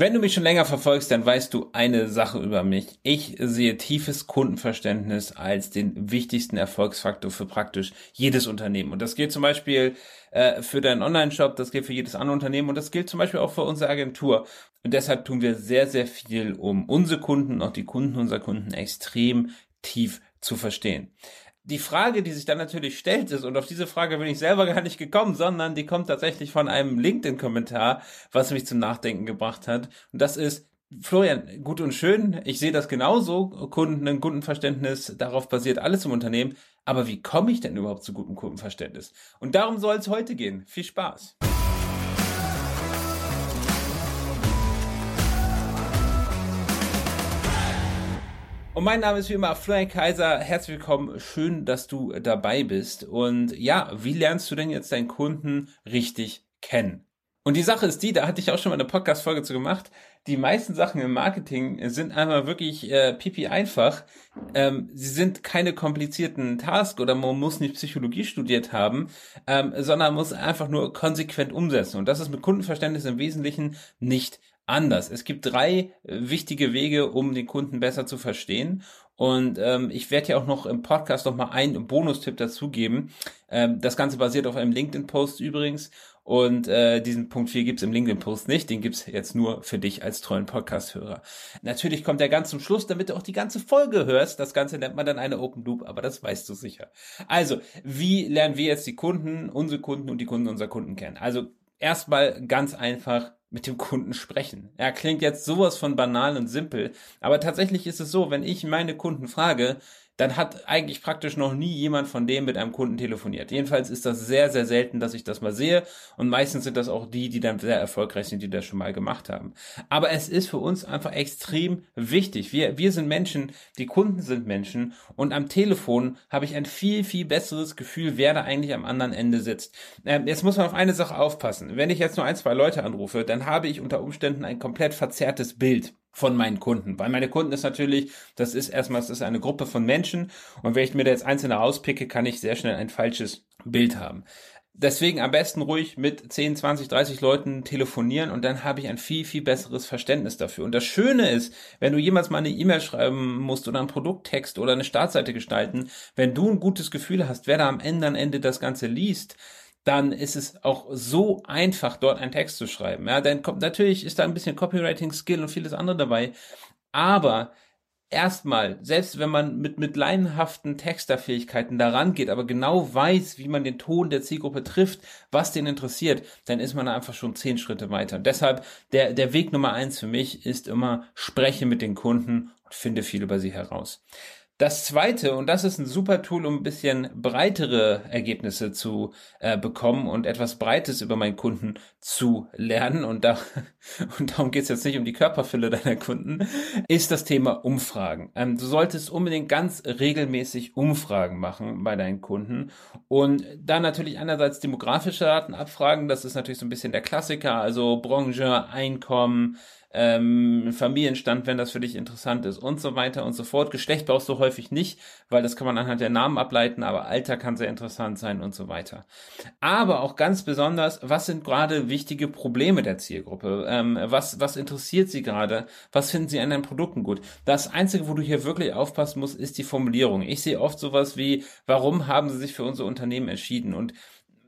Wenn du mich schon länger verfolgst, dann weißt du eine Sache über mich. Ich sehe tiefes Kundenverständnis als den wichtigsten Erfolgsfaktor für praktisch jedes Unternehmen. Und das gilt zum Beispiel äh, für deinen Online-Shop, das gilt für jedes andere Unternehmen und das gilt zum Beispiel auch für unsere Agentur. Und deshalb tun wir sehr, sehr viel, um unsere Kunden und auch die Kunden unserer Kunden extrem tief zu verstehen die Frage, die sich dann natürlich stellt, ist, und auf diese Frage bin ich selber gar nicht gekommen, sondern die kommt tatsächlich von einem LinkedIn-Kommentar, was mich zum Nachdenken gebracht hat. Und das ist, Florian, gut und schön, ich sehe das genauso, Kunden, ein Kundenverständnis, darauf basiert alles im Unternehmen, aber wie komme ich denn überhaupt zu gutem Kundenverständnis? Und darum soll es heute gehen. Viel Spaß! Und mein Name ist wie immer Florian Kaiser. Herzlich willkommen. Schön, dass du dabei bist. Und ja, wie lernst du denn jetzt deinen Kunden richtig kennen? Und die Sache ist die, da hatte ich auch schon mal eine Podcast-Folge zu gemacht. Die meisten Sachen im Marketing sind einmal wirklich äh, pipi einfach. Ähm, sie sind keine komplizierten Tasks oder man muss nicht Psychologie studiert haben, ähm, sondern muss einfach nur konsequent umsetzen. Und das ist mit Kundenverständnis im Wesentlichen nicht anders. Es gibt drei äh, wichtige Wege, um den Kunden besser zu verstehen. Und ähm, ich werde ja auch noch im Podcast noch mal einen Bonustipp dazugeben. Ähm, das Ganze basiert auf einem LinkedIn-Post übrigens. Und äh, diesen Punkt 4 gibt's im LinkedIn-Post nicht. Den gibt's jetzt nur für dich als treuen Podcast-Hörer. Natürlich kommt der ganz zum Schluss, damit du auch die ganze Folge hörst. Das Ganze nennt man dann eine Open Loop, aber das weißt du sicher. Also, wie lernen wir jetzt die Kunden, unsere Kunden und die Kunden unserer Kunden kennen? Also, erstmal ganz einfach mit dem Kunden sprechen. Er ja, klingt jetzt sowas von banal und simpel, aber tatsächlich ist es so, wenn ich meine Kunden frage, dann hat eigentlich praktisch noch nie jemand von dem mit einem Kunden telefoniert. Jedenfalls ist das sehr, sehr selten, dass ich das mal sehe. Und meistens sind das auch die, die dann sehr erfolgreich sind, die das schon mal gemacht haben. Aber es ist für uns einfach extrem wichtig. Wir, wir sind Menschen, die Kunden sind Menschen. Und am Telefon habe ich ein viel, viel besseres Gefühl, wer da eigentlich am anderen Ende sitzt. Ähm, jetzt muss man auf eine Sache aufpassen. Wenn ich jetzt nur ein, zwei Leute anrufe, dann habe ich unter Umständen ein komplett verzerrtes Bild von meinen Kunden. Weil meine Kunden ist natürlich, das ist erstmal, es ist eine Gruppe von Menschen und wenn ich mir da jetzt einzelne rauspicke, kann ich sehr schnell ein falsches Bild haben. Deswegen am besten ruhig mit 10, 20, 30 Leuten telefonieren und dann habe ich ein viel, viel besseres Verständnis dafür. Und das Schöne ist, wenn du jemals mal eine E-Mail schreiben musst oder einen Produkttext oder eine Startseite gestalten, wenn du ein gutes Gefühl hast, wer da am Ende, am Ende das Ganze liest, dann ist es auch so einfach, dort einen Text zu schreiben. Ja, dann kommt natürlich ist da ein bisschen Copywriting-Skill und vieles andere dabei, aber erstmal, selbst wenn man mit, mit leinhaften Texterfähigkeiten daran geht, aber genau weiß, wie man den Ton der Zielgruppe trifft, was den interessiert, dann ist man einfach schon zehn Schritte weiter. Deshalb, der, der Weg Nummer eins für mich ist immer, spreche mit den Kunden und finde viel über sie heraus. Das zweite, und das ist ein super Tool, um ein bisschen breitere Ergebnisse zu äh, bekommen und etwas Breites über meinen Kunden zu lernen, und, da, und darum geht es jetzt nicht um die Körperfülle deiner Kunden, ist das Thema Umfragen. Ähm, du solltest unbedingt ganz regelmäßig Umfragen machen bei deinen Kunden und da natürlich einerseits demografische Daten abfragen, das ist natürlich so ein bisschen der Klassiker, also Branche, Einkommen, ähm, Familienstand, wenn das für dich interessant ist und so weiter und so fort. Geschlecht brauchst du häufig nicht, weil das kann man anhand der Namen ableiten, aber Alter kann sehr interessant sein und so weiter. Aber auch ganz besonders, was sind gerade wichtige Probleme der Zielgruppe? Ähm, was, was interessiert sie gerade? Was finden sie an deinen Produkten gut? Das Einzige, wo du hier wirklich aufpassen musst, ist die Formulierung. Ich sehe oft sowas wie, warum haben sie sich für unser Unternehmen entschieden? Und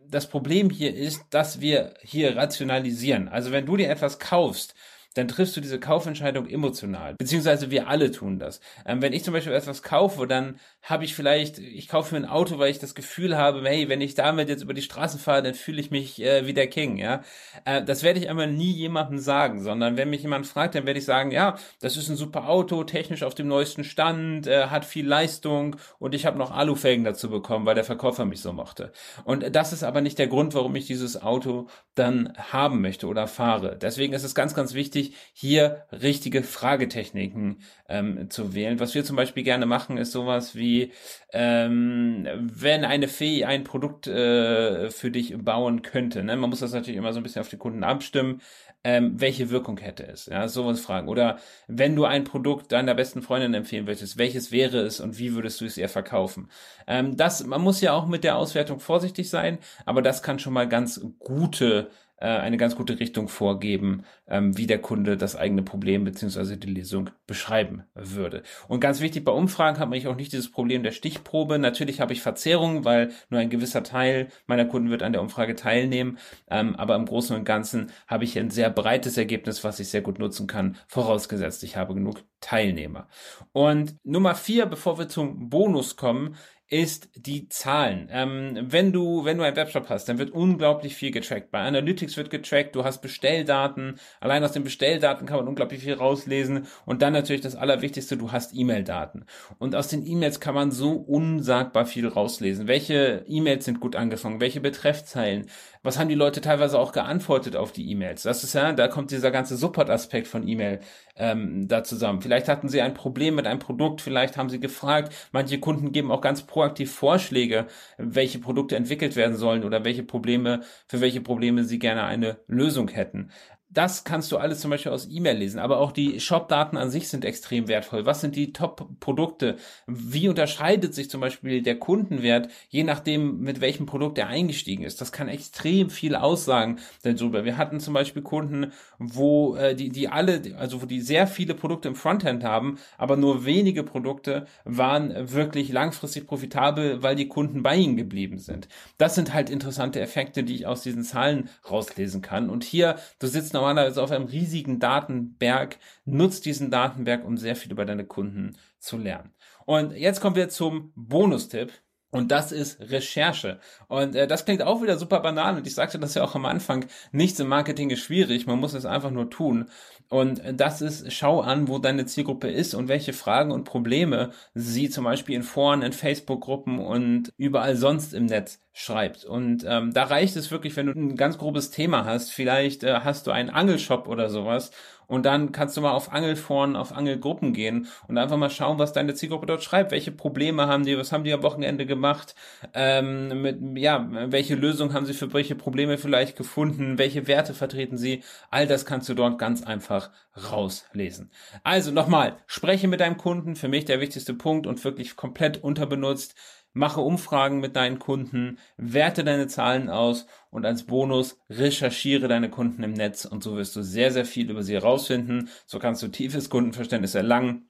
das Problem hier ist, dass wir hier rationalisieren. Also wenn du dir etwas kaufst, dann triffst du diese Kaufentscheidung emotional. Beziehungsweise wir alle tun das. Ähm, wenn ich zum Beispiel etwas kaufe, dann habe ich vielleicht, ich kaufe mir ein Auto, weil ich das Gefühl habe, hey, wenn ich damit jetzt über die Straßen fahre, dann fühle ich mich äh, wie der King, ja. Äh, das werde ich aber nie jemandem sagen, sondern wenn mich jemand fragt, dann werde ich sagen, ja, das ist ein super Auto, technisch auf dem neuesten Stand, äh, hat viel Leistung und ich habe noch Alufelgen dazu bekommen, weil der Verkäufer mich so mochte. Und das ist aber nicht der Grund, warum ich dieses Auto dann haben möchte oder fahre. Deswegen ist es ganz, ganz wichtig, wichtig, hier richtige Fragetechniken ähm, zu wählen. Was wir zum Beispiel gerne machen, ist sowas wie, ähm, wenn eine Fee ein Produkt äh, für dich bauen könnte. Ne? Man muss das natürlich immer so ein bisschen auf die Kunden abstimmen. Ähm, welche Wirkung hätte es? Ja, sowas fragen. Oder wenn du ein Produkt deiner besten Freundin empfehlen würdest, welches wäre es und wie würdest du es ihr verkaufen? Ähm, das, man muss ja auch mit der Auswertung vorsichtig sein, aber das kann schon mal ganz gute äh, eine ganz gute Richtung vorgeben, ähm, wie der Kunde das eigene Problem beziehungsweise die Lesung beschreiben würde. Und ganz wichtig, bei Umfragen hat man auch nicht dieses Problem der Stichprobe. Natürlich habe ich Verzerrungen, weil nur ein gewisser Teil meiner Kunden wird an der Umfrage teilnehmen. Ähm, aber im Großen und Ganzen habe ich ein sehr breites Ergebnis, was ich sehr gut nutzen kann, vorausgesetzt, ich habe genug Teilnehmer. Und Nummer vier, bevor wir zum Bonus kommen, ist die Zahlen. Ähm, wenn du, wenn du einen Webshop hast, dann wird unglaublich viel getrackt. Bei Analytics wird getrackt, du hast Bestelldaten. Allein aus den Bestelldaten kann man unglaublich viel rauslesen. Und dann natürlich das Allerwichtigste, du hast E-Mail-Daten. Und aus den E-Mails kann man so unsagbar viel rauslesen. Welche E-Mails sind gut angefangen? Welche Betreffzeilen? Was haben die Leute teilweise auch geantwortet auf die E-Mails? Das ist ja, da kommt dieser ganze Support-Aspekt von E-Mail ähm, da zusammen. Vielleicht hatten sie ein Problem mit einem Produkt, vielleicht haben sie gefragt. Manche Kunden geben auch ganz pro proaktiv Vorschläge, welche Produkte entwickelt werden sollen oder welche Probleme, für welche Probleme sie gerne eine Lösung hätten das kannst du alles zum Beispiel aus E-Mail lesen, aber auch die Shop-Daten an sich sind extrem wertvoll. Was sind die Top-Produkte? Wie unterscheidet sich zum Beispiel der Kundenwert, je nachdem, mit welchem Produkt er eingestiegen ist? Das kann extrem viel aussagen darüber. Wir hatten zum Beispiel Kunden, wo äh, die, die alle, also wo die sehr viele Produkte im Frontend haben, aber nur wenige Produkte waren wirklich langfristig profitabel, weil die Kunden bei ihnen geblieben sind. Das sind halt interessante Effekte, die ich aus diesen Zahlen rauslesen kann. Und hier, du sitzt noch normalerweise auf einem riesigen Datenberg. Nutzt diesen Datenberg, um sehr viel über deine Kunden zu lernen. Und jetzt kommen wir zum Bonustipp. Und das ist Recherche. Und äh, das klingt auch wieder super banal. Und ich sagte das ja auch am Anfang. Nichts im Marketing ist schwierig. Man muss es einfach nur tun. Und das ist, schau an, wo deine Zielgruppe ist und welche Fragen und Probleme sie zum Beispiel in Foren, in Facebook-Gruppen und überall sonst im Netz schreibt. Und ähm, da reicht es wirklich, wenn du ein ganz grobes Thema hast. Vielleicht äh, hast du einen Angelshop oder sowas und dann kannst du mal auf Angelforen, auf Angelgruppen gehen und einfach mal schauen, was deine Zielgruppe dort schreibt. Welche Probleme haben die? Was haben die am Wochenende gemacht? Ähm, mit, ja, welche Lösung haben sie für welche Probleme vielleicht gefunden? Welche Werte vertreten sie? All das kannst du dort ganz einfach rauslesen. Also nochmal, spreche mit deinem Kunden. Für mich der wichtigste Punkt und wirklich komplett unterbenutzt mache Umfragen mit deinen Kunden, werte deine Zahlen aus und als Bonus recherchiere deine Kunden im Netz und so wirst du sehr, sehr viel über sie herausfinden. So kannst du tiefes Kundenverständnis erlangen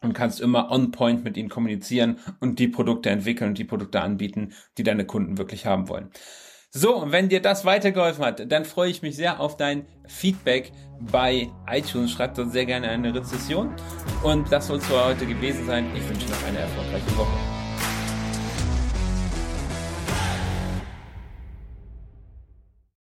und kannst immer on point mit ihnen kommunizieren und die Produkte entwickeln und die Produkte anbieten, die deine Kunden wirklich haben wollen. So, und wenn dir das weitergeholfen hat, dann freue ich mich sehr auf dein Feedback bei iTunes. Schreib dort sehr gerne eine Rezession. Und das soll es für heute gewesen sein. Ich wünsche noch eine erfolgreiche Woche.